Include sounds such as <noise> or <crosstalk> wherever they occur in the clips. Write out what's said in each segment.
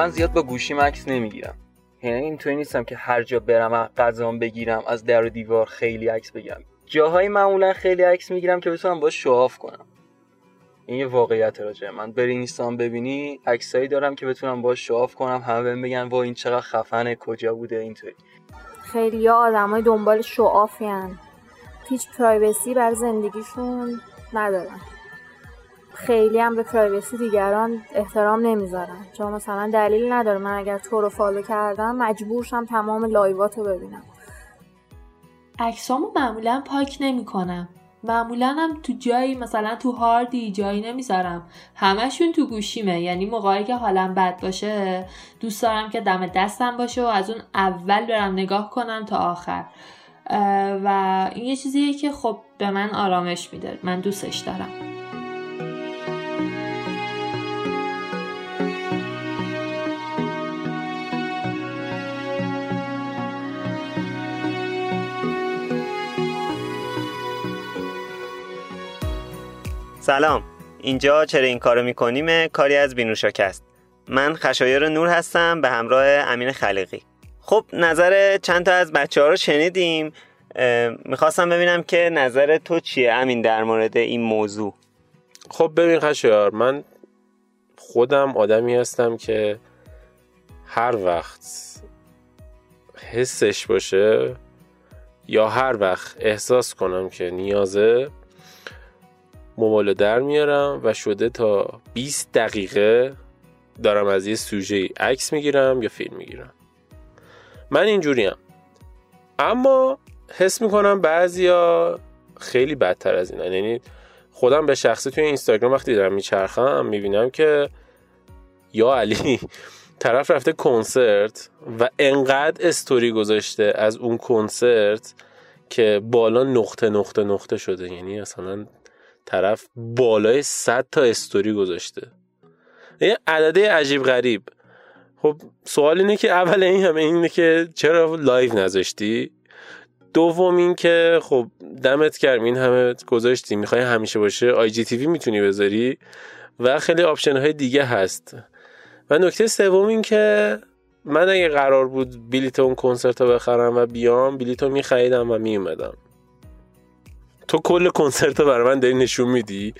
من زیاد با گوشی عکس نمی‌گیرم. یعنی اینطوری نیستم که هر جا برم غذام بگیرم از در و دیوار خیلی عکس بگیرم. جاهای معمولا خیلی عکس می‌گیرم که بتونم باش شواف کنم. این یه واقعیت راجعه من. بری اینستان ببینی عکسایی دارم که بتونم باش شواف کنم همه بهم بگن وا این چقدر خفنه کجا بوده؟ اینطوری. خیلی آدمای دنبال شوافین هیچ پرایوسی بر زندگیشون ندارن. خیلی هم به privacy دیگران احترام نمی‌ذارن. چون مثلا دلیل نداره. من اگر تو رو follow کردم مجبورشم تمام live ات رو ببینم. عکسامو معمولا پاک نمی‌کنم. معمولا هم تو جایی مثلا تو هاردی جایی نمی‌ذارم. همشون تو گوشیمه. یعنی موقعی که حالم بد باشه دوست دارم که دم دستم باشه و از اون اول برم نگاه کنم تا آخر. و این یه چیزیه که خب به من آرامش میده. من دوستش دارم. سلام. اینجا چرا این کارو می‌کنیم؟ کاری از بینوشاک است من خشایر نور هستم به همراه امین خلیقی. خب نظر چند تا از بچه ها رو شنیدیم. می‌خواستم ببینم که نظر تو چیه امین در مورد این موضوع؟ خب ببین خشایار من خودم آدمی هستم که هر وقت حسش باشه یا هر وقت احساس کنم که نیازه موبایل در میارم و شده تا 20 دقیقه دارم از یه سوژه عکس می‌گیرم یا فیلم می‌گیرم. من اینجوریم. اما حس می‌کنم بعضیا خیلی بدتر از این یعنی خودم به شخصی توی اینستاگرام وقتی دارم میچرخم می‌بینم که یا علی <laughs> طرف رفته کنسرت و انقدر استوری گذاشته از اون کنسرت که بالا نقطه نقطه نقطه شده. یعنی اصلا طرف بالای 100 تا استوری گذاشته. یه عدده عجیب غریب. خب سوال اینه که اول این همه اینه که چرا live نذاشتی؟ دوم این که خب دمت گرم این همه گذاشتی می‌خوای همیشه باشه IGTV می‌تونی بذاری و خیلی option های دیگه هست. و نکته سوم این که من اگه قرار بود بلیت اون کنسرت رو بخرم و بیام بلیت رو میخریدم و میومدم تو کل کنسرت رو برای من داری نشون میدی؟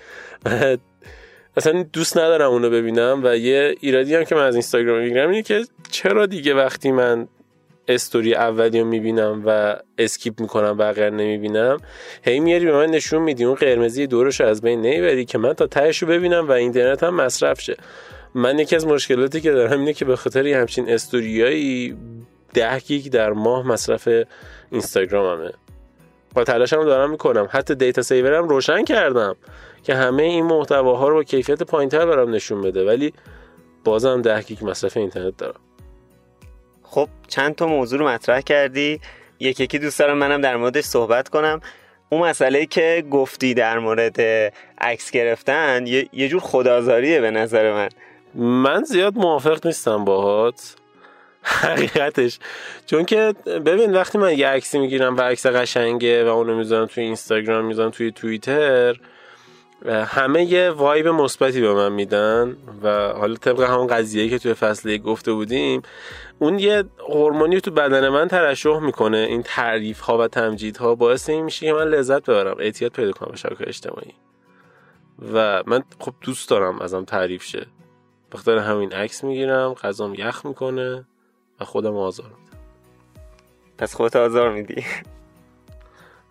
اصلا دوست ندارم اونو ببینم و یه ایرادی هم که من از اینستاگرام می‌گیرم اینه که چرا دیگه وقتی من استوری اولی رو می‌بینم و skip می‌کنم بقیه نمی‌بینم هی میاری به من نشون میدی. اون قرمزی دورش از بین نمی‌بری که من تا تهش رو ببینم و اینترنت هم مصرف شه. من یکی از مشکلاتی که دارم اینه که به خاطر همچین استوریایی ده گیگ در ماه مصرف اینستاگراممه. با تلاشم دارم می‌کنم. حتی data saver م روشن کردم که همه این محتواها رو با کیفیت پایینتر برام نشون بده. ولی بازم ده گیگ مصرف اینترنت دارم. خب چند تا موضوع رو مطرح کردی. یکی یکی دوست دارم منم در موردش صحبت کنم. اون مسئله که گفتی در مورد عکس گرفتن یه جور خدازاریه به نظر من. من زیاد موافق نیستم باهات. حقیقتش. چون که ببین وقتی من یه عکسی می‌گیرم و عکس قشنگه و اونو می‌ذارم توی اینستاگرام می‌ذارم توی توییتر همه یه وایب مثبتی به من میدن و حالا طبق همون قضیه که توی فصل گفته بودیم اون یه هورمونی تو بدن من ترشح می‌کنه. این تعریف ها و تمجید ها باعث این میشه که من لذت ببرم اعتیاد پیدا کنم به شبکه اجتماعی. و من خب دوست دارم ازم تعریف شه. بخاطر همین عکس می‌گیرم غذام یخ می‌کنه. و خودم آزار میدم. پس خودت آزار میدی؟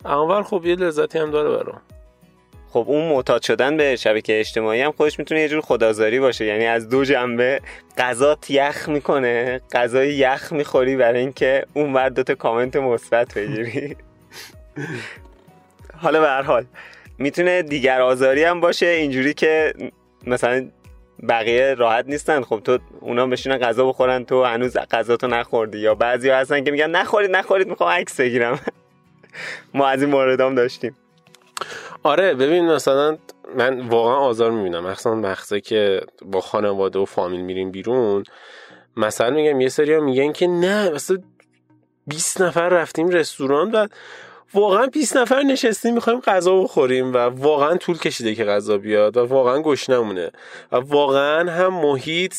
اول خب یه لذتی هم داره برام. خب اون معتاد شدن به شبکه اجتماعی هم خودش می‌تونه یه جور خدازاری باشه. یعنی از دو جنبه غذات یخ می‌کنه غذای یخ می‌خوری برای اینکه اون مرد دوتا کامنت مثبت بگیری. <laughs> حالا به هر حال می‌تونه دیگر آزاری هم باشه. اینجوری که مثلا بقیه راحت نیستن. خب تو اونا بشینن غذا بخورن تو هنوز غذا تو نخوردی یا بعضی هستن که میگن نخورید نخورید می‌خوام عکس بگیرم. <laughs> ما از این موردام داشتیم. آره ببین مثلا من واقعا آزار می‌بینم. مثلا وقتی که با خانواده و فامیل میریم بیرون مثلا میگم یه سری میگن که نه مثلا 20 نفر رفتیم رستوران و واقعا 20 نفر نشستیم می‌خوایم غذا بخوریم و واقعا طول کشیده که غذا بیاد و واقعا گشنمونه و واقعا هم محیط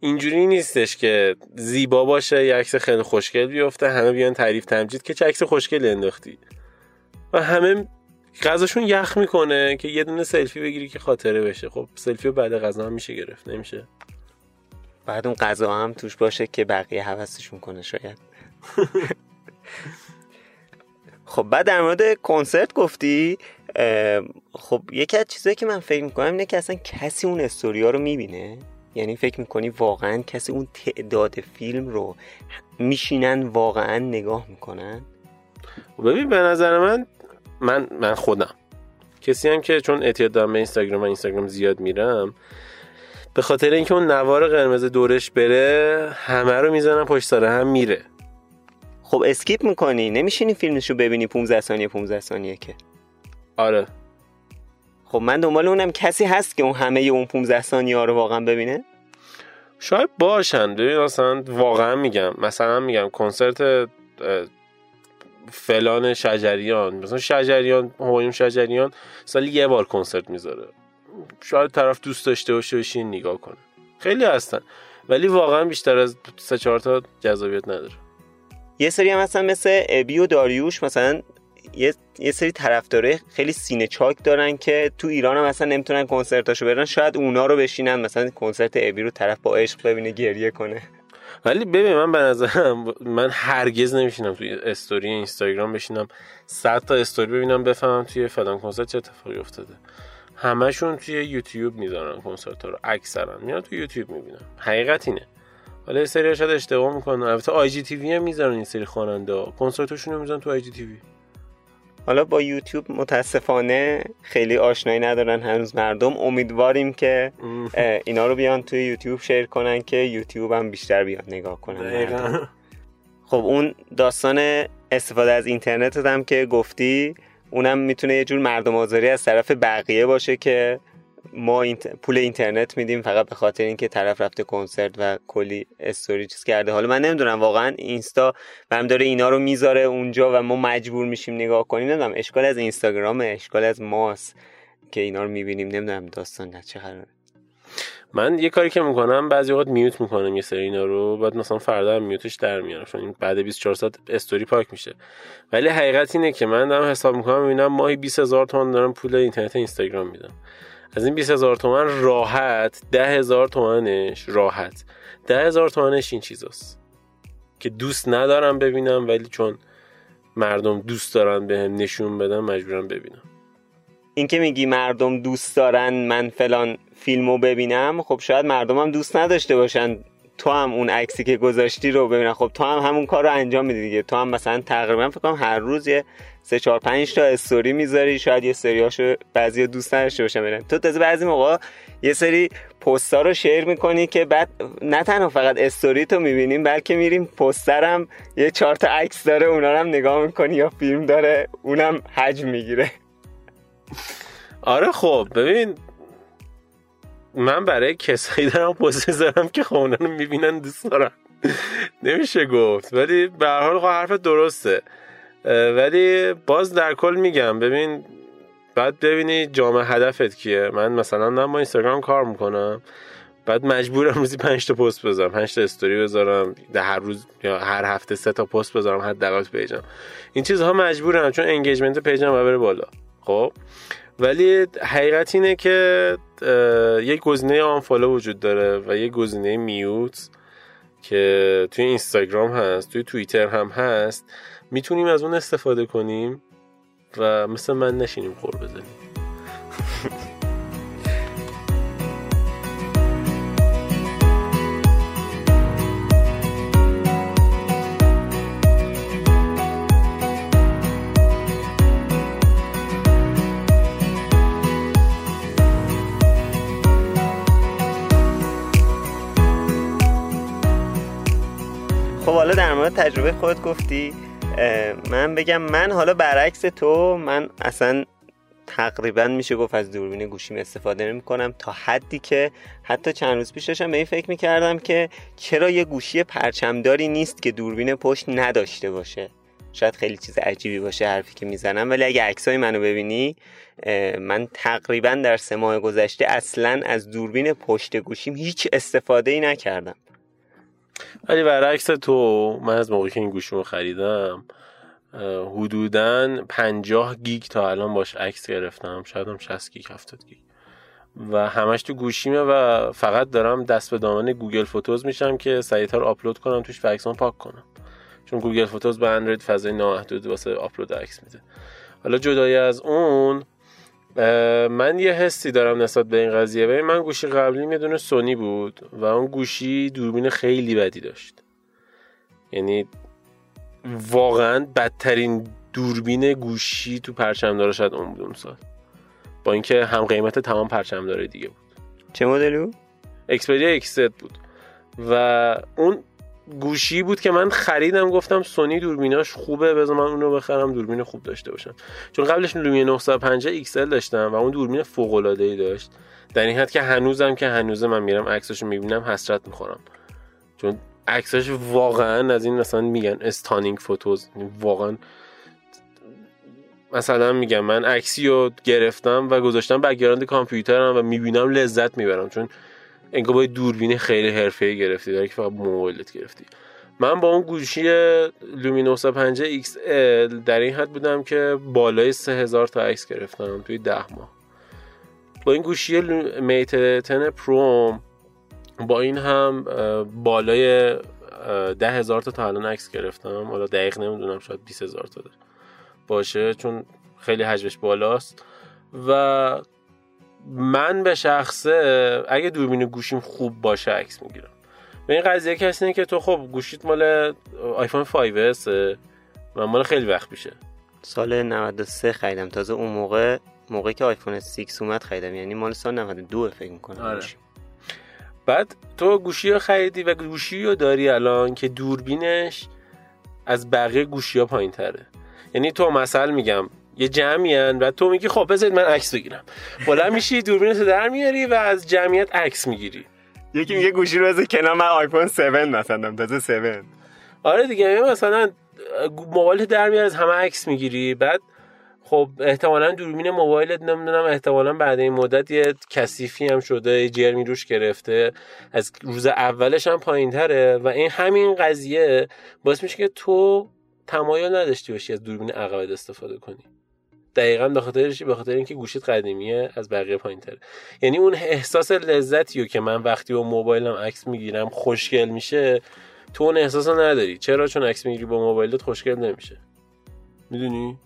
اینجوری نیستش که زیبا باشه یه عکس خیلی خوشگل بیفته همه بیان تعریف تمجید که چه عکس خوشگل انداختی. و همه غذاشون یخ می‌کنه که یه دونه سلفی بگیری که خاطره بشه. خب سلفی بعد غذا هم میشه گرفت نمیشه؟ بعد اون غذا هم توش باشه که بقیه حوستشون کنه شاید. <laughs> خب بعد در مورد کنسرت گفتی خب یکی از چیزایی که من فکر می‌کنم اینه که اصلا کسی اون استوریا رو می‌بینه. یعنی فکر می‌کنی واقعا کسی اون تعداد فیلم رو میشینن واقعا نگاه می‌کنن؟ ببین به نظر من من من خودم. کسی هم که چون اعتیاد دارم به اینستاگرام و اینستاگرام زیاد میرم به خاطر اینکه اون نوار قرمز دورش بره همه رو می‌زنن پشت سر هم میره. خب اسکیپ می‌کنی؟ نمیشینی فیلمشو ببینی 15 ثانیه 15 ثانیه که. آره. خب من دنبال اونم کسی هست که اون همه اون 15 ثانیه ها رو واقعا ببینه؟ شاید باشن. ببین مثلا واقعا میگم. مثلا میگم کنسرت فلان شجریان. مثلا شجریان همایون شجریان سالی یه بار کنسرت می‌ذاره. شاید طرف دوست داشته باشه بشین نگاه کنه. خیلی هستن. ولی واقعا بیشتر از سه چهار تا جذابیت نداره. یه سری هم مثلا مثل ابی و داریوش مثلا یه, یه سری طرفدارای خیلی سینه چاک دارن که تو ایران هم مثلا نمی‌تونن کنسرتاشو برن شاید اونا رو بشینن مثلا کنسرت ابی رو طرف با عشق ببینه گریه کنه. ولی ببین من به نظرم من هرگز نمیشینم توی استوری اینستاگرام بشینم 100 تا استوری ببینم بفهمم توی فلان کنسرت چه اتفاقی افتاده. همشون توی یوتیوب می‌ذارن کنسرت رو اکثرا میاد توی یوتیوب می‌بینم حقیقت اینه. حالا یه سری شاید اشتباه می‌کنن. البته آی جی تی وی هم می‌ذارن این سری خواننده کنسرتشون رو می‌ذارن تو آی جی تی وی. حالا با یوتیوب متاسفانه خیلی آشنایی ندارن هنوز مردم. امیدواریم که اینا رو بیان توی یوتیوب شیر کنن که یوتیوب هم بیشتر بیان نگاه کنن خب اون داستان استفاده از اینترنت هم که گفتی اونم می‌تونه یه جور مردم آزاری از طرف بقیه باشه که ما پول اینترنت میدیم فقط به خاطر اینکه طرف رفته کنسرت و کلی استوری چیز کرده. حالا من نمی‌دونم واقعا اینستا هم داره اینا رو می‌ذاره اونجا و ما مجبور میشیم نگاه کنیم. نمی‌دونم اشکال از اینستاگرام اشکال از ماست که اینا رو می‌بینیم. نمی‌دونم داستان چه قراره. من یه کاری که می‌کنم بعضی وقت میوت می‌کنم یه سری اینا رو بعد مثلا فردا هم میوتش در میارم چون بعد 24 ساعت استوری پاک میشه. ولی حقیقت اینه که من دارم حساب می‌کنم می‌بینم ماهی 20000 تومان دارم پول اینترنت اینستاگرام میدم. از این 20 هزار تومن راحت ده هزار تومنش راحت. ده هزار تومنش این چیزاست که دوست ندارم ببینم ولی چون مردم دوست دارن به هم نشون بدم مجبورم ببینم. این که میگی مردم دوست دارن من فلان فیلمو ببینم خب شاید مردم هم دوست نداشته باشن تو هم اون عکسی که گذاشتی رو ببینن. خب تو هم همون کار رو انجام میدی دیگه. تو هم مثلا تقریبا فکر کنم هر روز یه سه چهار پنج تا استوری می‌ذاری شاید یه سریاشو بعضی دوست نداشته باشن برن. تو تازه بعضی موقع یه سری پستار رو شیر می‌کنی که بعد نه تنها فقط استوری تو می‌بینیم بلکه میریم پسترم یه چهار تا عکس داره اونا هم نگاه می‌کنی یا فیلم داره اونم حجم می‌گیره. آره خب ببین من برای کسایی دارم پست می‌ذارم که خب رو می‌بینن دوست دارم. نمیشه گفت. ولی به هر حال خب حرف درسته. ولی باز در کل میگم ببین بعد ببینی جامعه هدفت کیه. من مثلا نه ما اینستاگرام کار می‌کنم. بعد مجبورم روزی 5 تا پست بذارم. 5 تا استوری بذارم. در هر روز یا هر هفته سه تا پست بذارم حداقل پیجم. این چیزها مجبورم چون انگیجمنت پیجم بره بالا. خب؟ ولی حقیقت اینه که یک گزینه آنفالو وجود داره و یک گزینه میوت که توی اینستاگرام هست توی توییتر هم هست. می‌تونیم از اون استفاده کنیم و مثل من نشینیم خور بزنیم تجربه خود گفتی من بگم من حالا برعکس تو من اصلا تقریبا میشه گفت از دوربین گوشیم استفاده نمی کنم تا حدی که حتی چند روز پیش داشتم به این فکر می‌کردم که چرا یه گوشی پرچمداری نیست که دوربین پشت نداشته باشه. شاید خیلی چیز عجیبی باشه حرفی که می‌زنم ولی اگه عکسای منو ببینی من تقریبا در سه ماه گذشته اصلا از دوربین پشت گوشیم هیچ استفاده ای نکردم. ولی برعکس تو من از موقعی که این گوشیمو خریدم حدودا 50 گیگ تا الان باش عکس گرفتم. شاید هم 60 گیگ 70 گیگ. و همش تو گوشیمه و فقط دارم دست به دامن Google Photos میشم که سریعتر رو آپلود کنم توش و پاک کنم. چون Google Photos به اندروید فضای نامحدود واسه آپلود عکس میده. حالا جدای از اون من یه حسی دارم نسبت به این قضیه. ببین من گوشی قبلی می‌دونه سونی بود و اون گوشی دوربین خیلی بدی داشت. یعنی واقعا بدترین دوربین گوشی تو پرچم‌دارا شاید اون بود اون سال. با اینکه هم قیمت تمام پرچم داره دیگه بود. چه مدلی بود؟ Xperia X بود. و اون گوشی بود که من خریدم گفتم سونی دوربیناش خوبه بذار من اونو بخرم دوربین خوب داشته باشم. چون قبلش Lumia 950 XL داشتم و اون دوربین فوق العاده ای داشت. در این حد که هنوزم که هنوز من میرم عکساشو می‌بینم حسرت می‌خورم. چون عکساش واقعا از این مثلا میگن stunning photos واقعا مثلا میگم من عکسی گرفتم و گذاشتم background کامپیوترم و می‌بینم لذت می‌برم. چون انگار با دوربین خیلی حرفه‌ای گرفتی داره که فقط موبایلت گرفتی. من با اون گوشی Lumia 950 XL در این حد بودم که بالای 3000 تا عکس گرفتم توی ده ماه. با این گوشی میت 10 پرو با این هم بالای ده هزار تا تا الان عکس گرفتم. حالا دقیق نمی‌دونم شاید 20 هزار تا داره. باشه چون خیلی حجمش بالاست. و من به شخصه اگه دوربین گوشیم خوب باشه عکس می‌گیرم. به این قضیه کسی اینه که تو خب گوشیت مال آیفون 5S و مال خیلی وقت میشه سال 93 خریدم. تازه اون موقع موقعی که آیفون 6 اومد خریدم. یعنی مال سال 92 فکر می‌کنم. آره. بعد تو گوشی رو خریدی و گوشی رو داری الان که دوربینش از بقیه گوشی ها پایین تره یعنی تو مثل میگم یه جمعیان و تو میگی خب بذارید من عکس بگیرم. بلند میشی دوربینتو در میاری و از جمعیت عکس می‌گیری. یکی میگه گوشی رو بذار کنار من آیفون 7 مثلا تازه 7 آره دیگه یعنی مثلا موبایل در میاری از همه عکس می‌گیری. بعد خب احتمالا دوربین موبایلت نمی‌دونم احتمالا بعد این مدت یه کثیفی هم شده جرمی روش گرفته. از روز اولش هم پایین تره و این همین قضیه باعث میشه که تو تمایل نداشتی باشی از دوربین عقب استفاده کنی. دقیقا به خاطرش به خاطر اینکه گوشیت قدیمیه از بقیه پایین تره یعنی اون احساس لذتی رو که من وقتی با موبایلم عکس می‌گیرم خوشگل میشه تو اون احساس نداری. چرا؟ چون عکس می‌گیری با موبایلت خوشگل نمیشه. می‌دونی؟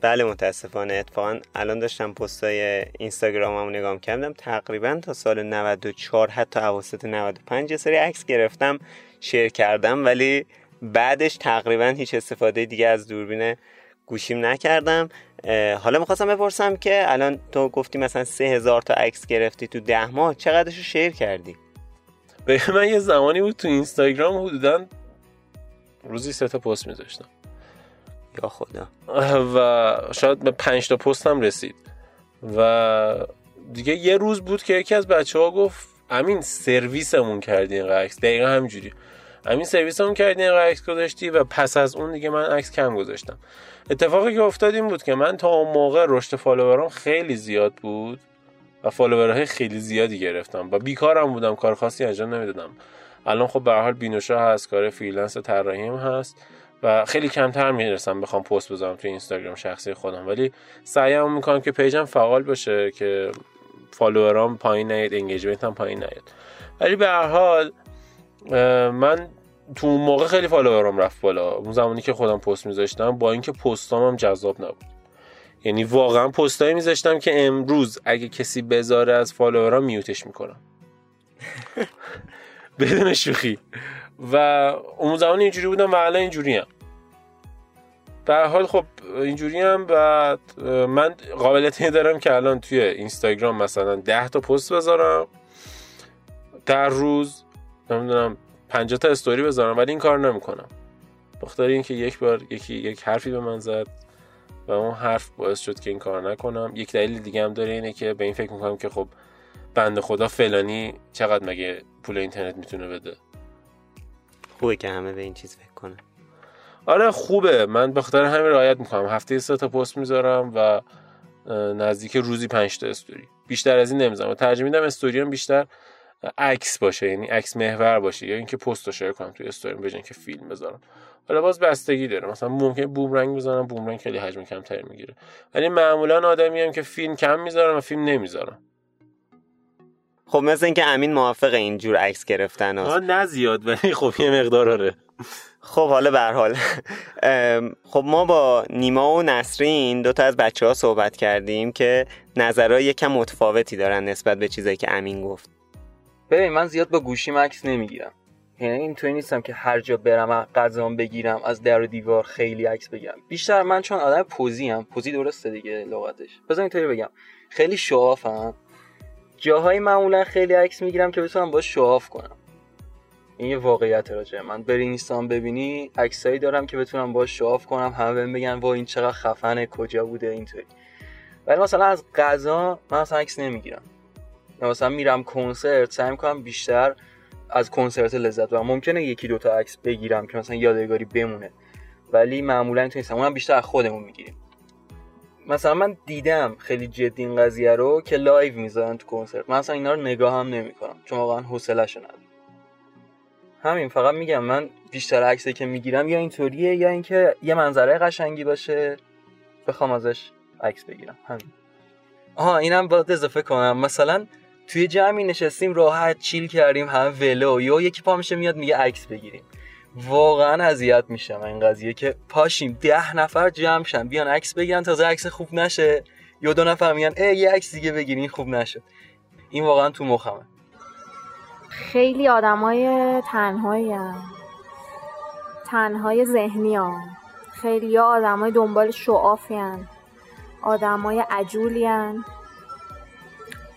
بله متاسفانه. اتفاقا الان داشتم پستای اینستاگراممو نگاه کردم تقریبا تا سال 94 حتی اواسط 95 سری عکس گرفتم شیر کردم ولی بعدش تقریبا هیچ استفاده دیگه از دوربین گوشیم نکردم. حالا می‌خواستم بپرسم که الان تو گفتی مثلا سه هزار تا عکس گرفتی تو ده ماه چقدرش رو شیر کردی؟ به من یه زمانی بود تو اینستاگرام حدودا روزی سه تا پست میذاشتم. یا خدا. و شاید به پنج تا پست هم رسید. و دیگه یه روز بود که یکی از بچه ها گفت امین سرویسمون کردی این عکس. دقیقا همینجوری. همین سرویسمون کردی این عکس گذاشتی و پس از اون دیگه من عکس کم گذاشتم. اتفاقی که افتاد این بود که من تا اون موقع رشد فالوورام خیلی زیاد بود و follower های خیلی زیادی گرفتم و بیکارم بودم کار خاصی انجام نمی‌دادم. الان خب به حال بینوشا هست کار freelance طراحیم هست و خیلی کمتر می‌رسم بخوام پست بذارم توی اینستاگرام شخصی خودم. ولی سعیم می‌کنم که page م فعال باشه که follower ام پایین نیاد engagement هم پایین نیاد. ولی به هر حال من تو اون موقع خیلی follower ام رفت بالا. اون زمانی که خودم پست میذاشتم با اینکه پستام هم جذاب نبود. یعنی واقعا پستایی میذاشتم که امروز اگه کسی بذاره از فالوورام میوتش می‌کنم. <laughs> بدون شوخی. و اون زمان اینجوری بودم و الان اینجوری هم. در حال خب اینجوری هم بعد من قابلیت دارم که الان توی اینستاگرام مثلا 10 تا پست بذارم. در روز نمی‌دونم 50 تا استوری بذارم ولی این کار نمی‌کنم. بخاطر اینکه یک بار یکی یک حرفی به من زد و اون حرف باعث شد که این کار نکنم. یک دلیل دیگه هم داره اینه که به این فکر می‌کنم که خب بنده خدا فلانی چقدر مگه پول اینترنت می‌تونه بده؟ خوبه که همه به این چیز فکر کنن. آره خوبه. من به خاطر همین رعایت می‌کنم. هفته سه تا پست می‌ذارم و نزدیک روزی 5 تا استوری. بیشتر از این نمی‌ذارم. ترجیح میدم استوری هم بیشتر. عکس باشه یعنی عکس محور باشه یا اینکه پست رو شیر کنم توی استوری بجن که فیلم بذارم. حالا باز بستگی داره. مثلا ممکن بومرنگ بزنم بومرنگ خیلی حجم کمتری می‌گیره. ولی معمولا آدمی هم که فیلم کم می‌ذارم و فیلم نمی‌ذارم. خب مثل اینکه امین موافق اینجور عکس گرفتن هست نه زیاد ولی خب یه مقدار آره. خب حالا به حال. خب ما با نیما و نسرین دو تا از بچه ها صحبت کردیم که نظرها یکم متفاوتی دارن نسبت به چیزایی که امین گفت. ببین من زیاد با گوشیم عکس نمی‌گیرم. یعنی اینطوری نیستم که هر جا برم غذام بگیرم از در و دیوار خیلی عکس بگیرم. بیشتر من چون آدم پوزی هم پوزی درسته دیگه لغتش. بذار اینطوری بگم. خیلی شوافم جاهای معمولا خیلی عکس می‌گیرم که بتونم با شواف کنم. این یه واقعیت راجعه. من بری اینستان ببینی عکسایی دارم که بتونم با شواف کنم. همه بهم بگن وا این چقدر خفنه کجا بوده؟ اینطوری. ولی مثلا از غذا من اصلا عکس نمی‌گیرم. مثلا میرم کنسرت سعی می‌کنم بیشتر از کنسرت لذت ببرم. ممکنه یکی دوتا عکس بگیرم که مثلا یادگاری بمونه ولی معمولا اینطوری نیستم. اونم بیشتر از خودمون می‌گیریم. مثلا من دیدم خیلی جدی این قضیه رو که live می‌ذارن تو کنسرت. من اصلا اینا رو نگاه هم نمی‌کنم. چون واقعا حوصله‌شو ندارم. همین فقط میگم من بیشتر عکسی که می‌گیرم یا اینطوریه یا اینکه یه منظره قشنگی باشه بخوام ازش عکس بگیرم. همین. آها اینم باید اضافه کنم. مثلا توی جمعی نشستیم راحت چیل کردیم هم ولو یا یکی پا میشه میاد میگه عکس بگیریم واقعا اذیت میشم این قضیه که پاشیم ده نفر جمع شن بیان عکس بگیرن تازه عکس خوب نشه یا دو نفر میگن ای یه عکس دیگه بگیرین خوب نشد این واقعا تو مخمه خیلی آدمای تنهایی. تنهای ذهنی هم. خیلی آدمای دنبال show off ی هم. آدمای عجولی هم.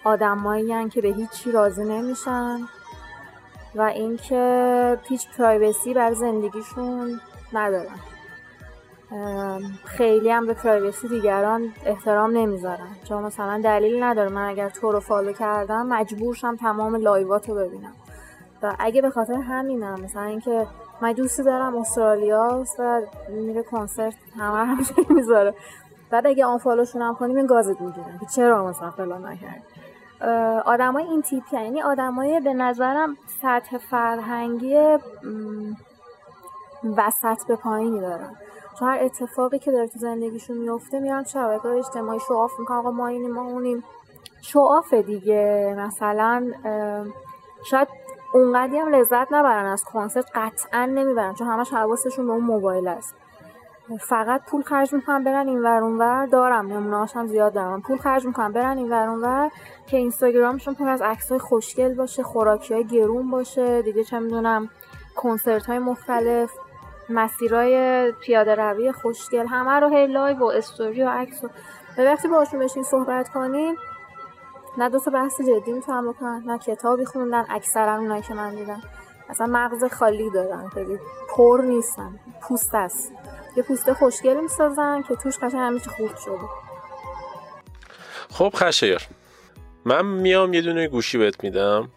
آدمایی که به هیچی راضی نمیشن و اینکه هیچ privacy بر زندگیشون ندارن. خیلی هم به privacy دیگران احترام نمی‌ذارن. چون مثلا دلیل نداره. من اگر تو رو follow کردم مجبورشم تمام live ات رو ببینم. و اگه به خاطر همینم مثلا اینکه من دوستی دارم استرالیا و میره کنسرت همه هم <laughs> می‌ذاره. بعد اگه آن فالوشون هم کنیم این گازت می‌گیرن که چرا مثلا فلان نکرد آدمای این تیپی یعنی آدمای به نظرم سطح فرهنگی وسط به پایینی دارن. چون هر اتفاقی که داره تو زندگیشون میفته میرن شبکه اجتماعی شعاف می‌کنن. آقا ما اینیم ما اونیم. show off دیگه. مثلا شاید اونقدی هم لذت نبرن از کنسرت قطعا نمی‌برن. چون همش حواسشون به اون موبایل است. فقط پول خرج می‌کنم برن این ور ور. دارم نمونه‌هاش هم زیاد دارم. پول خرج می‌کنم برن این ور ور. که اینستاگرامشون پر از عکسای خوشگل باشه خوراکی های گرون باشه. دیگه چه می‌دونم کنسرت های مختلف مسیرهای پیاده روی خوشگل. همه رو هی live و استوری و عکس و وقتی باشون بشین صحبت کنیم نه دو تا بحث جدی می‌تونم بکنن نه کتابی خوندن. اکثرا اونایی که من دیدم. اصلا مغز خالی دارن خیلی پر نیستن. پوست است. یه پوست خوشگل می‌سازن که توش قشنگ همه خوب شده. خب خشایار من میام یه دونه گوشی بهت میدم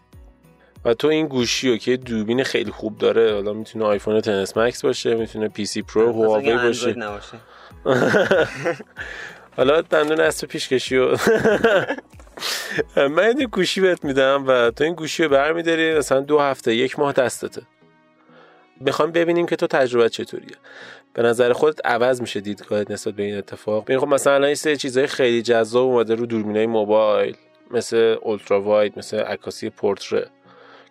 و تو این گوشی رو که دوربین خیلی خوب داره. حالا می‌تونه iPhone Ten S Max باشه می‌تونه P سی Pro هواوی باشه. <laughs> حالا دندون اسب پیش کشی و <laughs> من این گوشی بهت میدم و تو این گوشی رو برمیداری. مثلا دو هفته یک ماه دستته. می‌خوام ببینیم که تو تجربه چطوریه. به نظر خودت عوض میشه دیدگاهت نسبت به این اتفاق. ببین خب مثلا این سه چیزای خیلی جذاب اومده رو دوربینای موبایل مثل اولترا واید مثل عکاسی پورتره.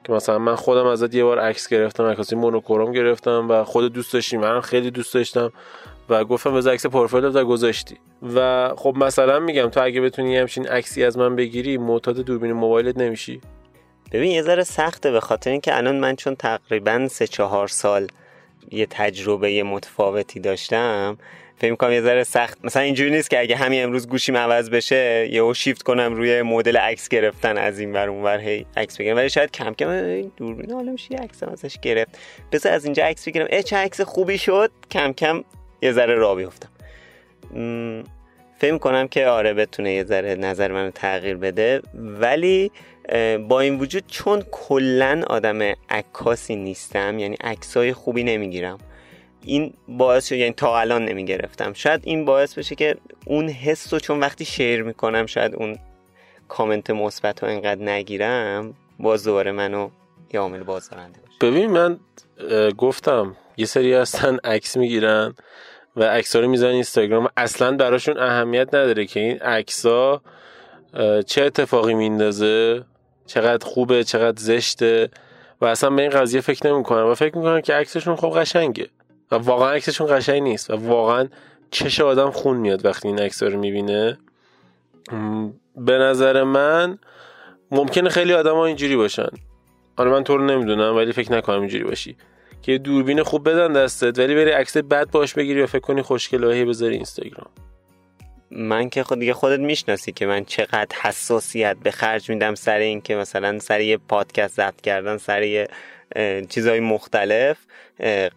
که مثلا من خودم ازت یه بار عکس گرفتم عکاسی مونوکروم گرفتم و خود دوست داشتی من خیلی دوست داشتم و گفتم بذار عکس پروفایل رو گذاشتی. و خب مثلا میگم تو اگه بتونی همچین عکسی از من بگیری معتاد دوربین موبایلت نمیشی. ببین یه ذره سخته به خاطر اینکه الان من چون تقریبا سه چهار سال یه تجربه متفاوتی داشتم فکر می‌کنم یه ذره سخت. مثلا اینجوری نیست که اگه همین امروز گوشیم عوض بشه یهو شیفت کنم روی مدل عکس گرفتن از این ور اونور هی عکس بگیرم. ولی شاید کم کم دوربین حالا میشه عکس ازش گرفت. بذار از اینجا عکس بگیرم. اه چه عکس خوبی شد. کم کم یه ذره راه بیفتم. فکر کنم که آره بتونه یه ذره نظر منو تغییر بده. ولی با این وجود چون کلا آدم عکاسی نیستم یعنی عکسای خوبی نمی‌گیرم. این باعث شد یعنی تا الان نمی گرفتم شاید این باعث بشه که اون حس رو چون وقتی شیر می‌کنم شاید اون کامنت مثبت رو انقدر نگیرم باز دوباره منو یه عامل بازدارنده باشه. ببین من گفتم یه سری هستن عکس می‌گیرن و عکس رو می‌زنن اینستاگرام. اصلا براشون اهمیت نداره که این عکس چه اتفاقی میندازه چقدر خوبه چقدر زشته. و اصلا به این قضیه فکر نمی‌کنن و فکر می‌کنن که عکسشون خب قشنگه. و واقعا عکسشون قشنگ نیست. و واقعا چش آدم خون میاد وقتی این عکس رو می‌بینه. به نظر من ممکنه خیلی آدم ها اینجوری باشن. آره من تو رو نمی‌دونم ولی فکر نکنم اینجوری باشی. که دوربین خوب بدن دستت ولی بری عکس بد باش بگیری و فکر کنی خوشگله بذاری اینستاگرام. من که خود دیگه خودت می‌شناسی که من چقدر حساسیت به خرج میدم سر این که مثلا سر یه پادکست ضبط کردن سر یه چیزهای مختلف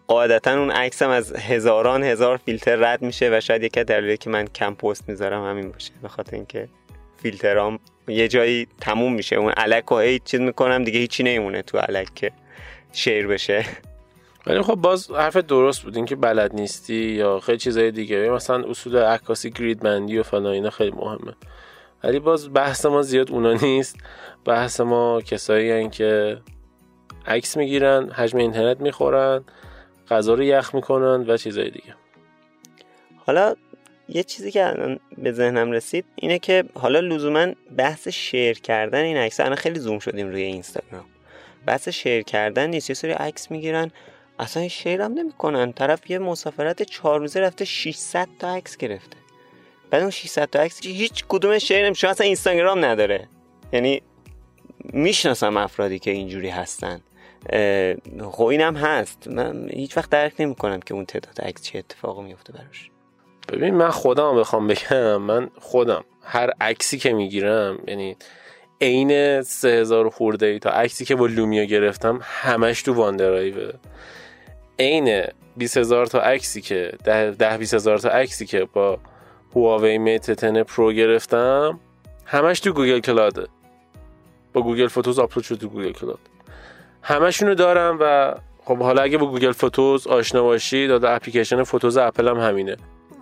قاعدتا اون عکسم از هزاران هزار فیلتر رد میشه و شاید یکی از دلایلی که من کم پست می‌ذارم همین باشه به خاطر اینکه فیلترام یه جایی تموم میشه. اون الک و هی چیز می‌کنم دیگه هیچی نمیمونه تو الک که شیر بشه. ولی خب باز حرف درست بود اینکه بلد نیستی یا خیلی چیزای دیگه. مثلا اصول عکاسی گرید بندی و فلان اینا خیلی مهمه. ولی باز بحث ما زیاد اونا نیست. بحث ما کسایی هن که عکس می‌گیرن حجم اینترنت می‌خورن غذا رو یخ می‌کنن و چیزای دیگه. حالا یه چیزی که الان به ذهنم رسید اینه که حالا لزوما بحث شیر کردن این عکس الان خیلی زوم شدیم روی اینستاگرام. بحث شیر کردن نیست یه سری عکس می‌گیرن. اصلا شیر هم نمی‌کنن. طرف یه مسافرت چهار روزه رفته 600 تا عکس گرفته. بعد اون 600 تا عکس هیچ کدوم شیر نمیشه. اصلا اینستاگرام نداره. یعنی می‌شناسم افرادی که اینجوری هستن. خب اینم هست. من هیچ وقت درک نمی‌کنم که اون تعداد عکس چه اتفاقی میفته براش. ببین من خودم بخوام بگم. من خودم هر عکسی که می‌گیرم یعنی عین سه هزار خورده ای تا عکسی که با لومیا گرفتم همش تو OneDrive ه. عین 20 هزار تا عکسی که ده, ده 20 هزار تا عکسی که با هواوی Mate 10 Pro گرفتم همش تو Google Cloud ه با Google Photos آپلود شد تو Google Cloud همشونو دارم و خب حالا اگه با Google Photos آشنا باشی داده اپلیکیشن Photos اپل هم همینه.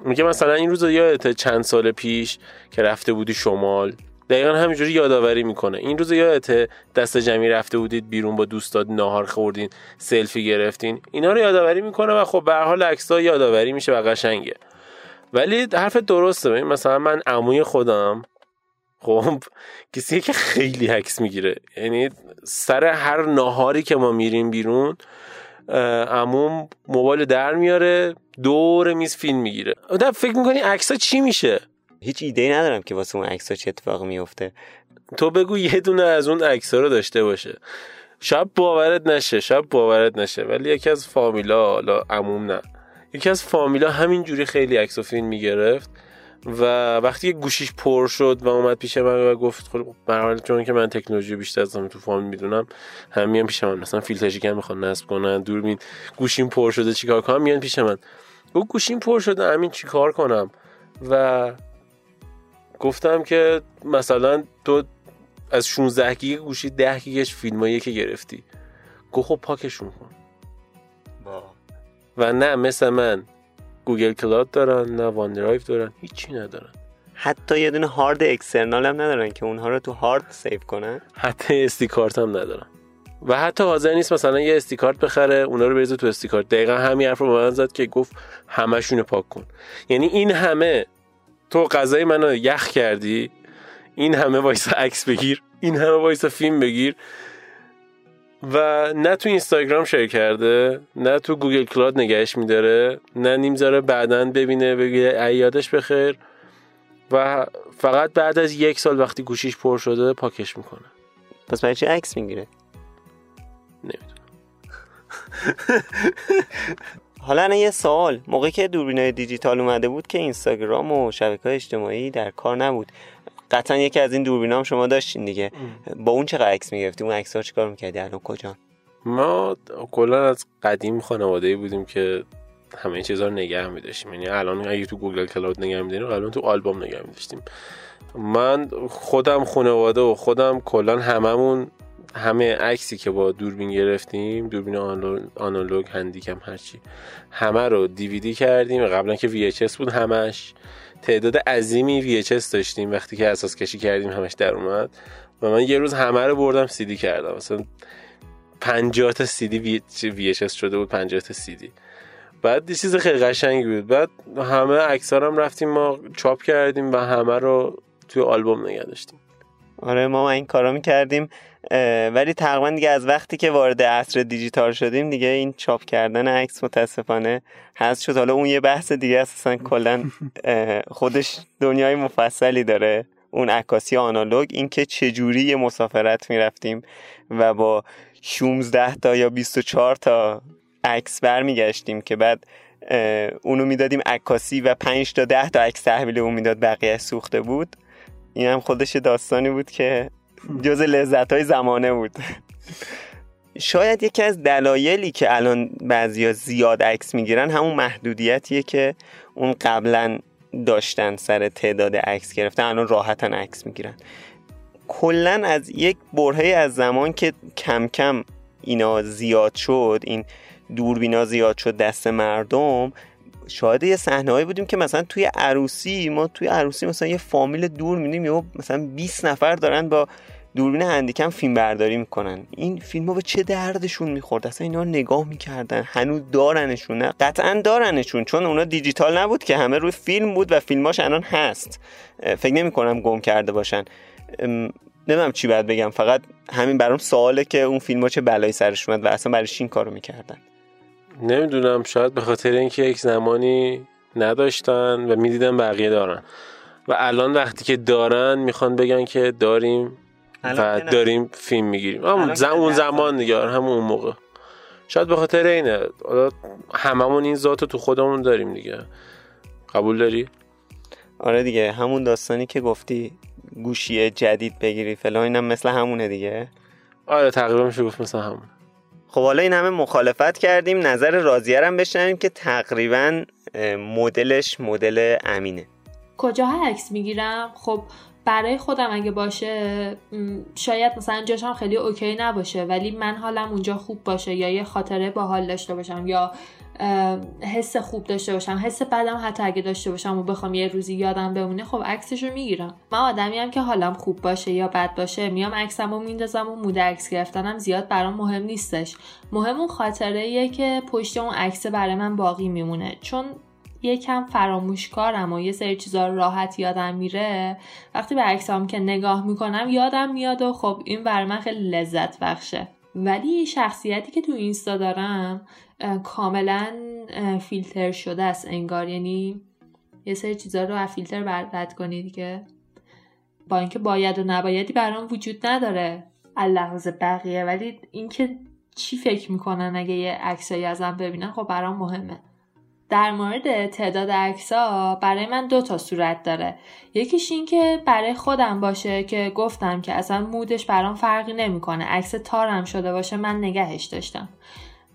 میگه مثلا این روز یادت چند سال پیش که رفته بودی شمال؟ دقیقا همینجوری یادآوری می‌کنه. این روز یادت دست جمعی رفته بودید بیرون با دوستات ناهار خوردین سلفی گرفتین. اینا رو یادآوری می‌کنه و خب به حال عکس‌ها یادآوری میشه و قشنگه. ولی حرف درسته. ببین مثلا من عموی خودم خب کسی که خیلی عکس می‌گیره. یعنی سر هر ناهاری که ما میریم بیرون عموم موبایل در میاره دور میز فیلم می‌گیره. آدم فکر می‌کنی عکس چی میشه؟ هیچ ایده ای ندارم که واسه اون عکس چه اتفاقی میفته. تو بگو یه دونه از اون عکس رو داشته باشه. شب باورت نشه شب باورت نشه ولی یکی از فامیلا حالا عموم نه. یکی از فامیلا همینجوری خیلی عکس و فیلم می‌گرفت و وقتی گوشیش پر شد و اومد پیش من و گفت خب برحال چون که من تکنولوژی بیشتر از همه تو فامیل می‌دونم هم میان پیش من. مثلا فیلتر شکن می‌خوان نصب کنن دوربین گوشیم پر شده چیکار کنم میان پیش من. گفت گوشیم پر شده همین چیکار کنم؟ و گفتم که مثلا تو از 16 گیگ گوشی 10 گیگش فیلمایی که گرفتی. گفت خب پاکشون کن. و نه مثل من. Google Cloud دارن نه OneDrive دارن هیچی ندارن. حتی یه دونه hard external هم ندارن که اونها رو تو هارد save کنن. حتی SD card هم ندارن. و حتی حاضر نیست مثلا یه SD card بخره اونا رو بریزه تو SD card. دقیقا همین حرف رو به من زد که گفت همشون پاک کن. یعنی این همه تو غذای منو یخ کردی. این همه وایسا عکس بگیر. این همه وایسا فیلم بگیر. و نه تو اینستاگرام share کرده نه تو Google Cloud نگهش میداره نه می‌ذاره بعدا ببینه بگه یادش بخیر. و فقط بعد از یک سال وقتی گوشیش پر شده پاکش می‌کنه. پس برای چه عکس می‌گیره؟ نمی‌دونم. <laughs> حالا الان یه سوال. موقعی که دوربینای دیجیتال اومده بود که اینستاگرام و شبکه های اجتماعی در کار نبود. قطعا یکی از این دوربینا هم شما داشتین دیگه. با اون چقدر عکس می‌گرفتی؟ اون عکس ها چیکار می‌کردی؟ الان کجا؟ ما کلا از قدیم خانواده بودیم که همه چیزا رو نگه می‌داشتیم. یعنی الان اگه تو گوگل کلاود نگه می‌داریم الان تو آلبوم نگه می‌داشتیم. من خودم خانواده و خودم کلا هممون همه عکسی که با دوربین گرفتیم دوربین آنالوگ هندیکم هرچی همه رو دیویدی کردیم. قبلا که VHS بود همش. تعداد عظیمی VHS داشتیم وقتی که اساس کشی کردیم همش در اومد. و من یه روز همه رو بردم سیدی کردم. مثلا 50 تا سیدی VHS شده بود 50 تا سیدی بعد یه چیز خیلی قشنگی بود. بعد همه هم رفتیم ما چاپ کردیم و همه رو توی آلبوم نگه داشتیم. آره ما این کارا می‌کردیم. ولی تقریبا دیگه از وقتی که وارد عصر دیجیتال شدیم دیگه این چاپ کردن عکس متاسفانه هست شد. حالا اون یه بحث دیگه اساسا کلا <laughs> خودش دنیای مفصلی داره. اون عکاسی آنالوگ اینکه چجوری یه مسافرت می‌رفتیم و با 16 تا یا 24 تا عکس برمیگشتیم که بعد اونو می‌دادیم عکاسی و 5 تا 10 تا عکس تحویل اون می‌داد بقیه سوخته بود. این هم خودش داستانی بود که جز لذت های زمانه بود. شاید یکی از دلایلی که الان بعضیا زیاد عکس می‌گیرن همون محدودیتیه که اون قبلا داشتن سر تعداد عکس گرفتن الان راحتن عکس می‌گیرن. کلا از یک برهه از زمان که کم کم اینا زیاد شد این دوربینا زیاد شد دست مردم شاهد یه صحنه بودیم که مثلا توی عروسی ما توی عروسی مثلا یه فامیل دور میدیم یا مثلا 20 نفر دارن با دوربین هندیکم فیلم برداری می‌کنن. این فیلم ها به چه دردشون می‌خورد؟ اصلا اینا نگاه می‌کردن. هنوز دارنشون نه قطعا دارنشون چون اونا دیجیتال نبود که همه روی فیلم بود و فیلماش الان هست. فکر نمی کنم گم کرده باشن. نمی‌دونم چی باید بگم. فقط همین برام سواله که اون فیلم ها چه بلایی سرش اومد و اصلا برای این کارو می‌کردن. نمی‌دونم شاید به خاطر اینکه یک زمانی نداشتن و می‌دیدن بقیه دارن. و الان وقتی که دارن می‌خوان بگن که داریم و داریم فیلم می‌گیریم. همون اون زمان دیگه آره، همون موقع. شاید به خاطر اینه. هممون این ذات تو خودمون داریم دیگه. قبول داری؟ آره دیگه. همون داستانی که گفتی گوشی جدید بگیری فلان اینم مثل همونه دیگه. آره تقریبا میشه گفت مثل همون. خب حالا این همه مخالفت کردیم. نظر راضیه هم بشنویم که تقریبا مدلش مدل امینه. کجا عکس می‌گیرم؟ خب برای خودم اگه باشه شاید مثلا جاشم خیلی اوکی نباشه ولی من حالم اونجا خوب باشه یا یه خاطره باحال داشته باشم یا حس خوب داشته باشم حس بدم حتی اگه داشته باشم و بخوام یه روزی یادم بمونه خب عکسش رو می‌گیرم. من آدمی هم که حالم خوب باشه یا بد باشه میام عکسم رو میندازم و مود عکس گرفتنم زیاد برام مهم نیستش. مهم اون خاطره که پشت اون عکس برای من باقی میمونه. چون یکم فراموشکارم و یه سری چیزا راحت یادم میره. وقتی به عکسام که نگاه می‌کنم یادم میاد و خب این برای من خیلی لذت بخشه. ولی شخصیتی که تو اینستا دارم کاملا فیلتر شده است انگار. یعنی یه سری چیزا رو از فیلتر رد کنید که با اینکه باید و نبایدی برام وجود نداره. اللحاظ بقیه. ولی اینکه چی فکر می‌کنن اگه یه عکسایی ازم ببینن خب برام مهمه. در مورد تعداد عکسا برای من دو تا صورت داره. یکیش این که برای خودم باشه که گفتم که اصلا مودش برام فرقی نمی‌کنه. عکس تارم شده باشه من نگهش داشتم.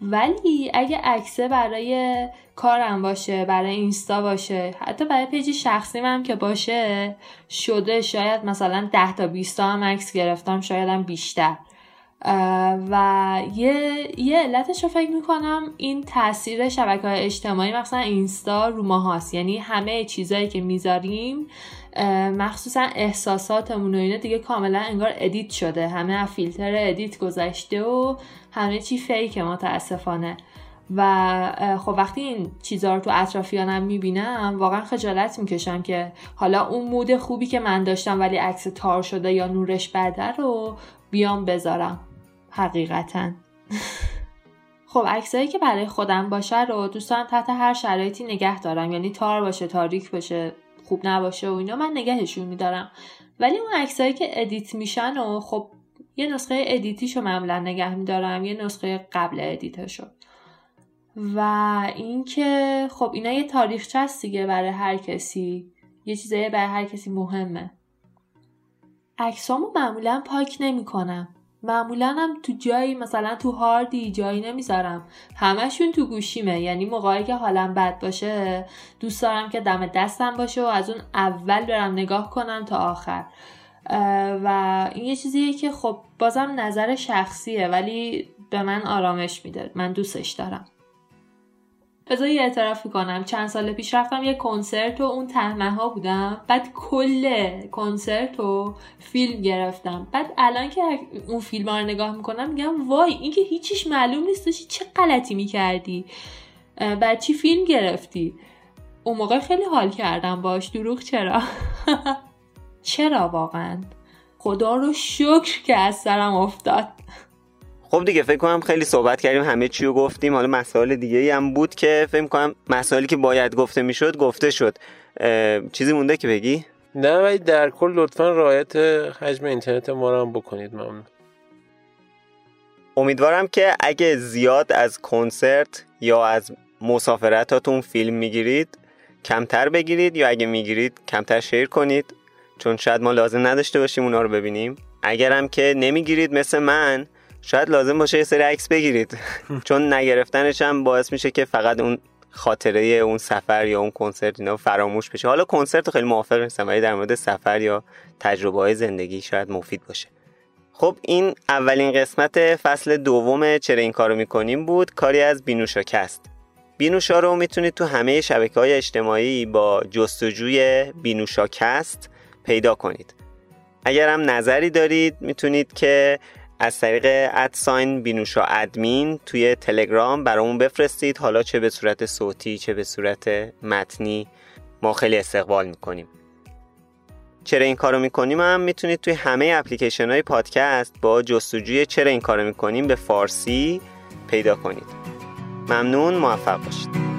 ولی اگه عکسه برای کارم باشه برای اینستا باشه حتی برای پیجی شخصی هم که باشه شده شاید مثلا 10 تا 20 تا هم عکس گرفتم شاید هم بیشتر. و یه, یه علتش رو فکر می‌کنم این تاثیر شبکه های اجتماعی مثلا اینستا رو ما هست یعنی همه چیزایی که می‌ذاریم مخصوصا احساساتمون و اینا دیگه کاملا انگار edit شده. همه فیلتر edit گذشته و همه چی fake متاسفانه. و خب وقتی این چیزها رو تو اطرافیانم می‌بینم واقعا خجالت می‌کشم که حالا اون mood خوبی که من داشتم ولی عکس تار شده یا نورش بده رو بیام بذارم. حقیقتا. خب عکسایی که برای خودم باشه رو دوست دارم تحت هر شرایطی نگه دارم. یعنی تار باشه تاریک باشه خوب نباشه و اینا من نگهشون میدارم. ولی اون عکسایی که edit میشن و خب یه نسخه edit یشو معمولا نگه میدارم یه نسخه قبل edit شو. و اینکه خب اینا یه تاریخچه هست دیگه برای هر کسی. یه چیزایی برای هر کسی مهمه. عکسامو معمولا پاک نمی‌کنم. معمولا هم تو جایی مثلا تو هاردی جایی نمی‌ذارم. همشون تو گوشیمه. یعنی موقعی که حالم بد باشه دوست دارم که دم دستم باشه و از اون اول برم نگاه کنم تا آخر. و این یه چیزیه که خب بازم نظر شخصیه ولی به من آرامش میده. من دوستش دارم. بذار یه اعتراف کنم. چند سال پیش رفتم یه کنسرت و اون تهمه ها بودم. بعد کل کنسرت و فیلم گرفتم. بعد الان که اون فیلم رو نگاه می‌کنم میگم وای این که هیچیش معلوم نیست. چه غلطی می‌کردی؟ بعد چی فیلم گرفتی؟ اون موقع خیلی حال کردم باش. دروغ چرا؟ <laughs> چرا واقعا؟ خدا رو شکر که از سرم افتاد. خب دیگه فکر کنم خیلی صحبت کردیم همه چی رو گفتیم. حالا مسائل دیگه ای هم بود که فکر کنم مسائلی که باید گفته می‌شد گفته شد. چیزی مونده که بگی؟ نه ولی در کل لطفا رعایت حجم اینترنت ما رو هم بکنید. ممنون. امیدوارم که اگه زیاد از کنسرت یا از مسافرتاتون فیلم می‌گیرید کمتر بگیرید یا اگه می‌گیرید کمتر شیر کنید. چون شاید ما لازم نداشته باشیم اونا رو ببینیم. اگرم که نمی‌گیرید مثل من شاید لازم باشه یه سری عکس بگیرید. <laughs> چون نگرفتنش هم باعث میشه که فقط اون خاطره اون سفر یا اون کنسرت اینا فراموش بشه. حالا کنسرت خیلی موافق نیستم ولی در مورد سفر یا تجربه های زندگی شاید مفید باشه. خب این اولین قسمت فصل دوم چرا این کارو می‌کنیم بود؟ کاری از بینوشاکست بینوشا رو می‌تونید تو همه شبکه های اجتماعی با جستجوی بینوشاکست پیدا کنید. اگر هم نظری دارید می‌تونید که از طریق ادساین بینوشا ادمین توی تلگرام برامون بفرستید. حالا چه به صورت صوتی چه به صورت متنی ما خیلی استقبال می‌کنیم. چرا این کارو می‌کنیم؟ هم می‌تونید توی همه اپلیکیشن های پادکست با جستجوی چرا این کارو می‌کنیم به فارسی پیدا کنید. ممنون موفق باشید.